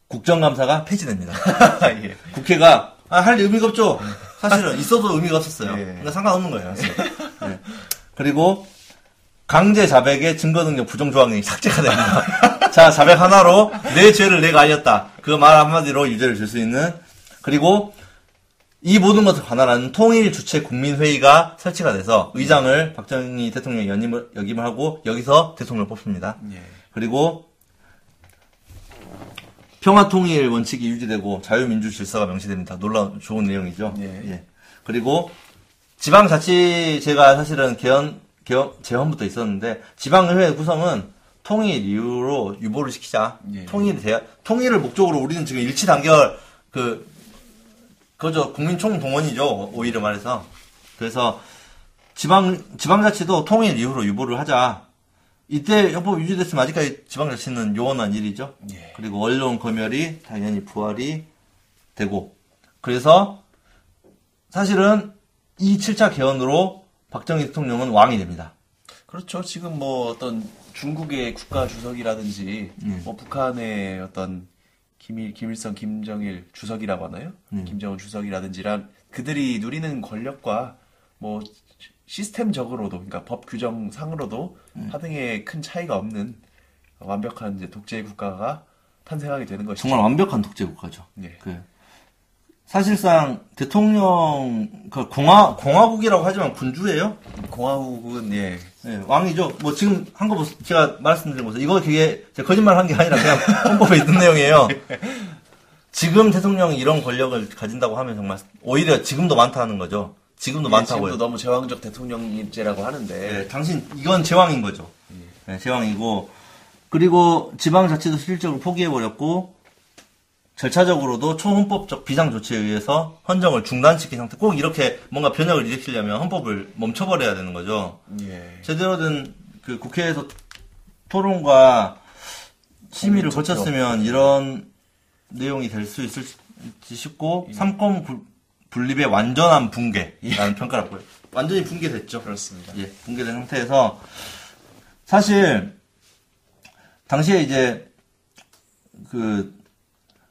국정감사가 폐지됩니다. 예. 국회가 아, 할 의미가 없죠. 사실은 있어도 의미가 없었어요. 예. 그러니까 상관없는 거예요. 네. 그리고 강제 자백의 증거 능력 부정 조항이 삭제가 됩니다. 자, 자백 하나로 내 죄를 내가 알렸다. 그 말 한마디로 유죄를 줄 수 있는 그리고 이 모든 것을 관할하는 통일 주체 국민회의가 설치가 돼서 의장을 박정희 대통령이 연임을 역임을 하고 여기서 대통령을 뽑습니다. 예. 그리고 평화 통일 원칙이 유지되고 자유민주 질서가 명시됩니다. 놀라운 좋은 내용이죠. 예. 그리고 지방자치제가 사실은 개헌 개헌 재헌부터 있었는데 지방의회 구성은 통일 이후로 유보를 시키자. 예. 통일이 돼야 통일을 목적으로 우리는 지금 일치 단결 그 그죠 국민 총동원이죠. 오히려 말해서 그래서 지방 지방자치도 통일 이후로 유보를 하자. 이때 협법 유지됐으면 아직까지 지방자치는 요원한 일이죠. 예. 그리고 언론 검열이 당연히 부활이 되고 그래서 사실은 이 7차 개헌으로 박정희 대통령은 왕이 됩니다. 그렇죠. 지금 뭐 어떤 중국의 국가 주석이라든지 음. 뭐 북한의 어떤 김일, 김일성, 김정일 주석이라고 하나요? 음. 김정은 주석이라든지란 그들이 누리는 권력과 뭐 시스템적으로도 그러니까 법 규정 상으로도 음. 하등에 큰 차이가 없는 완벽한 이제 독재 국가가 탄생하게 되는 것이죠. 정말 완벽한 독재 국가죠. 예. 그 사실상 대통령 그 공화 공화국이라고 하지만 군주예요. 공화국은 예. 네, 왕이죠. 뭐 지금 한 거. 제가 말씀드린 거죠. 이거 되게 제가 거짓말 한 게 아니라 그냥 헌법에 있는 내용이에요. 지금 대통령이 이런 권력을 가진다고 하면 정말 오히려 지금도 많다는 거죠. 지금도 많다고요. 예, 지금도 너무 제왕적 대통령제라고 하는데 네, 당신 이건 제왕인 거죠. 네, 제왕이고 그리고 지방자치도 실질적으로 포기해 버렸고 절차적으로도 초헌법적 비상 조치에 의해서 헌정을 중단시킨 상태. 꼭 이렇게 뭔가 변혁을 일으키려면 헌법을 멈춰버려야 되는 거죠. 예. 제대로 된 그 국회에서 토론과 심의를. 거쳤으면 이런 내용이 될 수 있을지 싶고 삼권 구- 분립의 완전한 붕괴라는 평가를 받고요. 완전히 붕괴됐죠. 그렇습니다. 예, 붕괴된 상태에서 사실 당시에 이제 그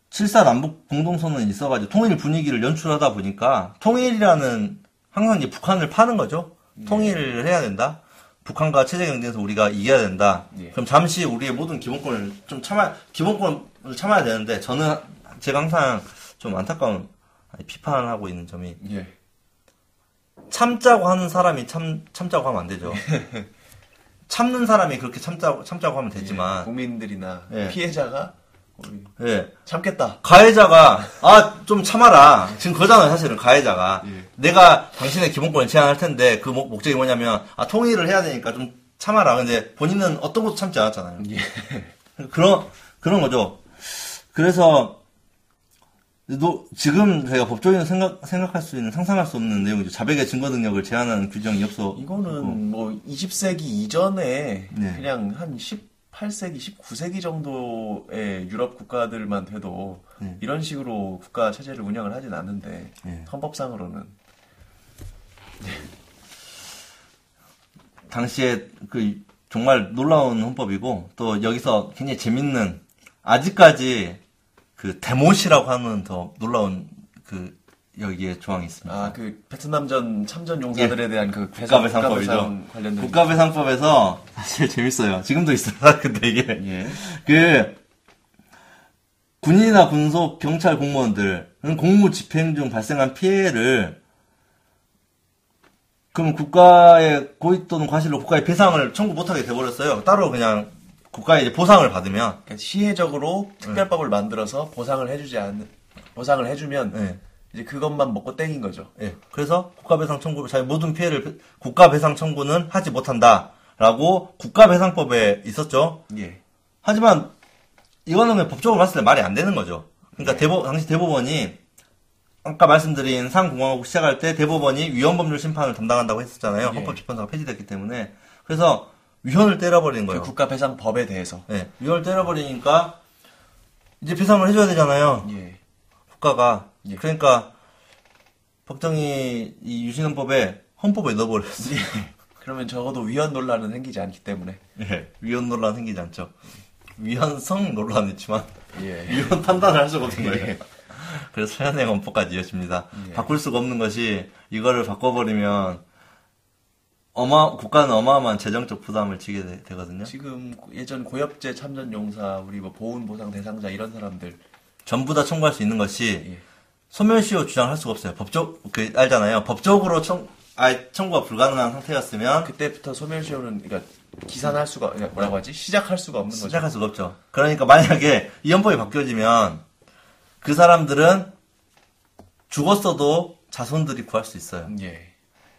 7사 남북 공동선언이 있어가지고 통일 분위기를 연출하다 보니까 통일이라는 항상 이제 북한을 파는 거죠. 통일을 해야 된다. 북한과 체제 경쟁에서 우리가 이겨야 된다. 예. 그럼 잠시 우리의 모든 기본권을 좀 참아 기본권을 참아야 되는데 저는 제가 항상 좀 안타까운 비판하고 있는 점이 예. 참자고 하는 사람이 참 참자고 하면 안 되죠. 참는 사람이 그렇게 참자고 참자고 하면 되지만 국민들이나 예. 피해자가 예. 참겠다. 가해자가 아 좀 참아라 지금 그거잖아요 사실은 가해자가 예. 내가 당신의 기본권을 제한할 텐데 그 목, 목적이 뭐냐면 아 통일을 해야 되니까 좀 참아라 근데 본인은 어떤 것도 참지 않았잖아요 예. 그런 그런 거죠 그래서 너, 지금 저희가 법조인은 생각 생각할 수 있는 상상할 수 없는 내용이죠 자백의 증거 능력을 제한하는 규정이 없어 이거는 뭐 20세기 이전에 네. 그냥 한 18세기, 19세기 정도의 유럽 국가들만 돼도 네. 이런 식으로 국가 체제를 운영을 하진 않는데 네. 헌법상으로는 당시에 그 정말 놀라운 헌법이고 또 여기서 굉장히 재밌는 아직까지 그 데모시라고 하는 더 놀라운 그 여기에 조항이 있습니다. 아 그 베트남전 참전 용사들에 대한 그 국가배상법이죠. 국가배상 관련된 국가배상법에서 사실 재밌어요. 지금도 있어요. 근데 이게 예. 그 군인이나 군속 경찰 공무원들은 공무 집행 중 발생한 피해를 그럼 국가의 고의 또는 과실로 국가에 배상을 청구 못하게 돼버렸어요. 따로 그냥 국가에 이제 보상을 받으면 그러니까 시혜적으로 특별법을 만들어서 보상을 해주지 않는 보상을 해주면 예. 이제 그것만 먹고 땡인 거죠. 예. 그래서 국가배상 청구를 자기 모든 피해를 배- 국가배상 청구는 하지 못한다라고 국가배상법에 있었죠. 예. 하지만 이거는 법적으로 봤을 때 말이 안 되는 거죠. 그러니까 대법 당시 대법원이 아까 말씀드린 상공화국 시작할 때 대법원이 위헌법률 심판을 담당한다고 했었잖아요. 예. 헌법재판소가 폐지됐기 때문에. 그래서 위헌을 때려버린 거예요. 그 국가배상법에 대해서. 네, 위헌을 때려버리니까 이제 배상을 해줘야 되잖아요. 예. 국가가. 예. 그러니까 박정희 이 유신헌법에 헌법에 넣어버렸어요. 그러면 적어도 위헌 논란은 생기지 않기 때문에. 예, 위헌 논란 생기지 않죠. 위헌성 논란은 있지만 예. 위헌 판단을 할 수가 없는 거예요. 예. 그래서 현행 헌법까지 이어집니다. 예. 바꿀 수가 없는 것이 이거를 바꿔버리면 어마 국가는 어마어마한 재정적 부담을 지게 되, 거든요 지금 예전 고엽제 참전 용사, 우리 뭐 보훈 보상 대상자 이런 사람들. 전부 다 청구할 수 있는 것이 예. 소멸시효 주장할 수가 없어요. 법적 그 알잖아요. 법적으로 청 아, 청구가 불가능한 상태였으면 그때부터 소멸시효는 그러니까 기산할 수가 그러니까 뭐라고 하지? 시작할 수가 없는 거죠. 시작할 수가 없죠. 그러니까 만약에 이 헌법이 바뀌어지면 그 사람들은 죽었어도 자손들이 구할 수 있어요. 예.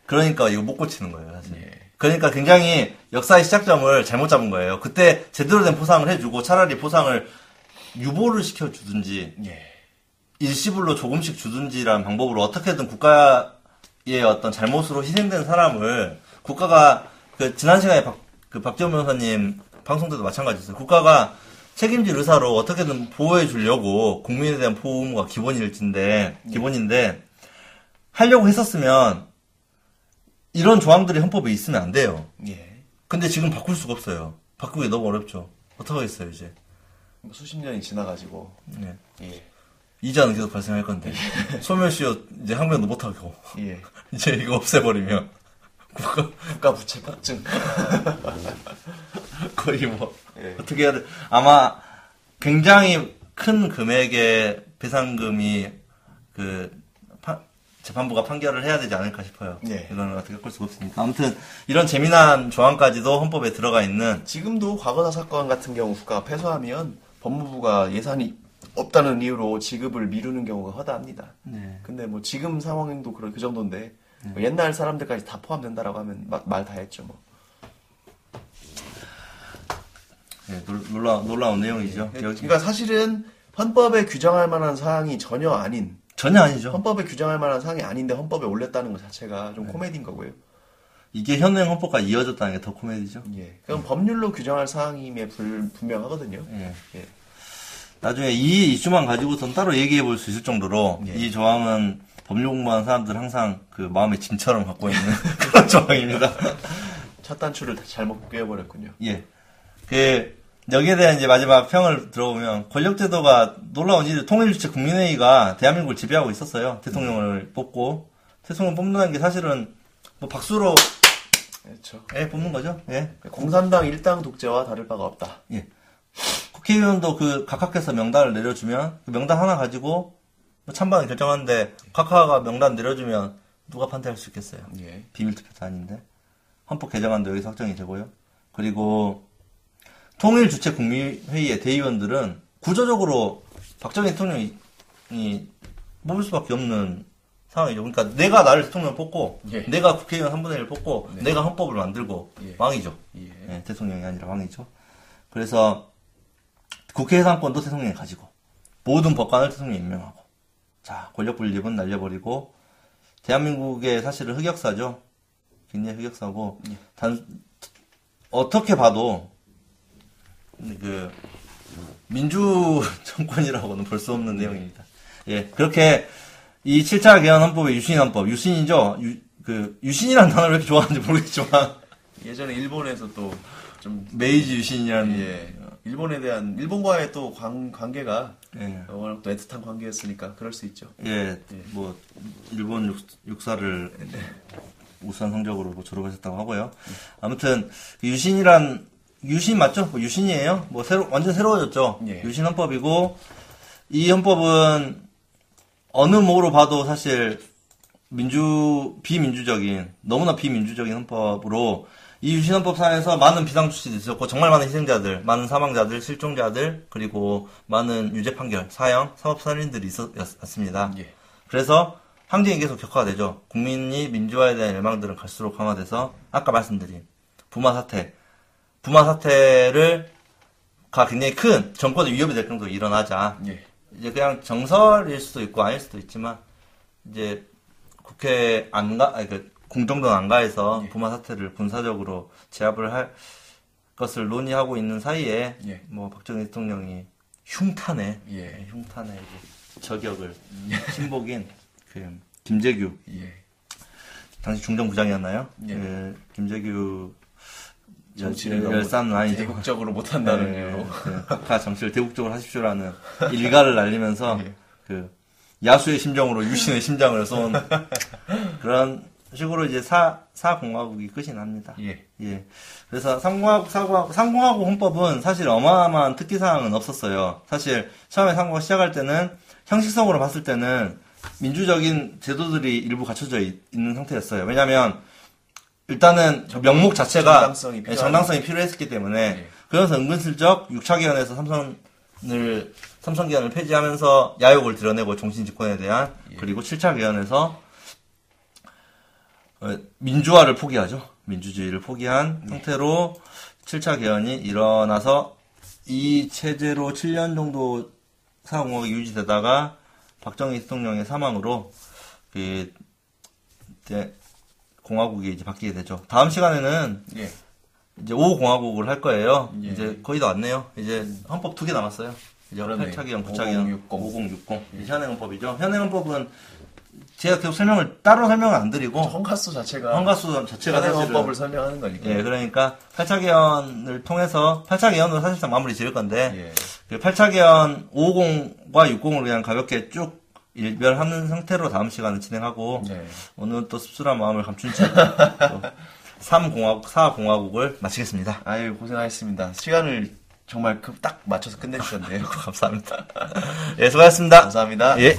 그러니까 이거 못 고치는 거예요, 사실. 예. 그러니까 굉장히 역사의 시작점을 잘못 잡은 거예요. 그때 제대로 된 포상을 해주고 차라리 포상을 유보를 시켜주든지 예. 일시불로 조금씩 주든지라는 방법으로 어떻게든 국가의 어떤 잘못으로 희생된 사람을 국가가 그 지난 시간에 박, 그 박지원 변호사님 방송 때도 마찬가지였어요. 국가가 책임질 의사로 어떻게든 보호해 주려고 국민에 대한 보호가 기본일진데 기본인데 하려고 했었으면 이런 조항들이 헌법에 있으면 안 돼요. 예. 근데 지금 바꿀 수가 없어요. 바꾸기 너무 어렵죠. 어떡하겠어요, 이제. 뭐 수십 년이 지나가지고. 네. 예. 이자는 계속 발생할 건데. 소멸시효 이제 항변도 못하고. 예. 이제 이거 없애버리면. 국가 국가 부채 폭증. 거의 뭐, 예. 어떻게 해야 돼. 아마 굉장히 큰 금액의 배상금이 그, 파- 재판부가 판결을 해야 되지 않을까 싶어요. 예. 이거는 어떻게 할 수가 없으니까. 아무튼, 이런 재미난 조항까지도 헌법에 들어가 있는 지금도 과거사 사건 같은 경우 국가가 패소하면 법무부가 예산이 없다는 이유로 지급을 미루는 경우가 허다합니다. 네. 근데 뭐 지금 상황도 그런 그 정도인데 뭐 옛날 사람들까지 다 포함된다라고 하면 말 다 했죠 뭐. 네, 놀- 놀라, 놀라운 내용이죠. 여기- 그러니까 사실은 헌법에 규정할 만한 사항이 전혀 아닌 전혀 아니죠. 헌법에 규정할 만한 사항이 아닌데 헌법에 올렸다는 것 자체가 좀 코미디인 거고요. 이게 현행 헌법과 이어졌다는 게 더 코미디죠. 예. 그럼 법률로 규정할 사항임에 불, 분명하거든요. 예. 예. 나중에 이 이슈만 가지고선 따로 얘기해 볼 수 있을 정도로 예. 이 조항은 법률 공부하는 사람들 항상 그 마음의 짐처럼 갖고 있는 그런 조항입니다. 첫 단추를 다 잘못 꿰어버렸군요. 예. 그 여기에 대한 이제 마지막 평을 들어보면 권력제도가 놀라운 일이 통일주체 국민회의가 대한민국을 지배하고 있었어요. 대통령을 뽑고 대통령 뽑는다는 게 사실은 뭐 박수로 그렇죠. 예, 뽑는 거죠. 예. 공산당 일당 독재와 다를 바가 없다. 예. 국회의원도 그 각하께서 명단을 내려주면 그 명단 하나 가지고 뭐 찬반을 결정하는데 각하가 명단 내려주면 누가 판단할 수 있겠어요? 예. 비밀 투표도 아닌데 헌법 개정안도 여기서 확정이 되고요. 그리고 통일 주체 국민회의의 대의원들은 구조적으로 박정희 대통령이 뽑을 수밖에 없는 상황이죠. 그러니까 내가 나를 대통령 뽑고 예. 내가 국회의원 한 분의 1을 뽑고 내가 헌법을 만들고 예. 왕이죠. 예. 예, 대통령이 아니라 왕이죠. 그래서 국회 해상권도 대통령이 가지고 모든 법관을 대통령이 임명하고 자 권력 분립은 날려버리고 대한민국의 사실은 흑역사죠. 굉장히 흑역사고 단 어떻게 봐도 그 민주 정권이라고는 볼 수 없는 내용입니다. 예 그렇게 이 7차 개헌 헌법의 유신 헌법 유신이죠. 유, 그 유신이라는 단어를 왜 이렇게 좋아하는지 모르겠지만 예전에 일본에서 또 좀 메이지 유신이라는 예. 일본에 대한 일본과의 또 관, 관계가 예. 워낙 또 애틋한 관계였으니까 그럴 수 있죠. 예, 뭐 일본 육, 사를 우수한 성적으로 뭐 졸업하셨다고 하고요. 아무튼 그 유신이란 유신 맞죠? 뭐 유신이에요. 뭐 새로 완전 새로워졌죠. 예. 유신 헌법이고 이 헌법은 어느 모로 봐도 사실 민주 비민주적인 너무나 비민주적인 헌법으로 이 유신 헌법상에서 많은 비상 조치도 있었고 정말 많은 희생자들, 많은 사망자들, 실종자들 그리고 많은 유죄 판결, 사형, 사법 살인들이 있었습니다. 예. 그래서 항쟁이 계속 격화되죠. 국민이 민주화에 대한 열망들은 갈수록 강화돼서 아까 말씀드린 부마 사태, 부마 사태를 가 굉장히 큰 정권의 위협이 될 정도로 일어나자 예. 이제 그냥 정설일 수도 있고 아닐 수도 있지만 이제 국회 안가, 아니, 그 공정동 안가에서 예. 부마 사태를 군사적으로 제압을 할 것을 논의하고 있는 사이에 예. 뭐 박정희 대통령이 흉탄에 예. 흉탄에 이제 저격을 신복인 그 김재규 예. 당시 중정부장이었나요? 예. 그 김재규 정치를 열- 너무 열산 아니죠. 대국적으로 못한다는 네, 이유로. 그 각하 정치를 대국적으로 하십시오라는 일가를 날리면서 예. 그 야수의 심정으로 유신의 심장을 쏜 그런 식으로 이제 사 사공화국이 끝이 납니다. 예. 예. 그래서 삼공화국, 사공화국, 삼공화국 헌법은 사실 어마어마한 특기사항은 없었어요. 사실 처음에 삼공화국 시작할 때는 형식성으로 봤을 때는 민주적인 제도들이 일부 갖춰져 있, 는 상태였어요. 왜냐하면 일단은 명목 자체가 정당성이 예, 필요한- 정당성이 필요했기 때문에 예. 그래서 은근슬쩍 6차기원에서 삼선을 삼선기원을 폐지하면서 야욕을 드러내고 종신 집권에 대한 예. 그리고 7차기원에서 어, 민주화를 포기하죠. 민주주의를 포기한 예. 상태로 7차 개헌이 일어나서 이 체제로 7년 정도 사공화국이 유지되다가 박정희 대통령의 사망으로 그 이제 공화국이 이제 바뀌게 되죠. 다음 시간에는 예. 이제 5 공화국을 할 거예요. 예. 이제 거의 다 왔네요. 이제 헌법 두 개 남았어요. 이제 그러네요. 8차 개헌, 9차 개헌, 5060. 5060. 이제 현행헌법이죠. 현행헌법은 제가 계속 설명을 따로 설명을 안 드리고 헌가수 자체가 헌가수 자체가 헌법을 설명하는 거니까. 예, 그러니까 8차 개헌을 통해서 8차 개헌으로 사실상 마무리 지을 건데 예. 그 8차 개헌 50과 60으로 그냥 가볍게 쭉 일별하는 상태로 다음 시간을 진행하고 네. 오늘 또 씁쓸한 마음을 감춘 채 3공화국, 4공화국을 마치겠습니다. 아유 고생하셨습니다. 시간을 정말 그딱 맞춰서 끝내주셨네요. 감사합니다. 예, 수고하셨습니다. 감사합니다. 예.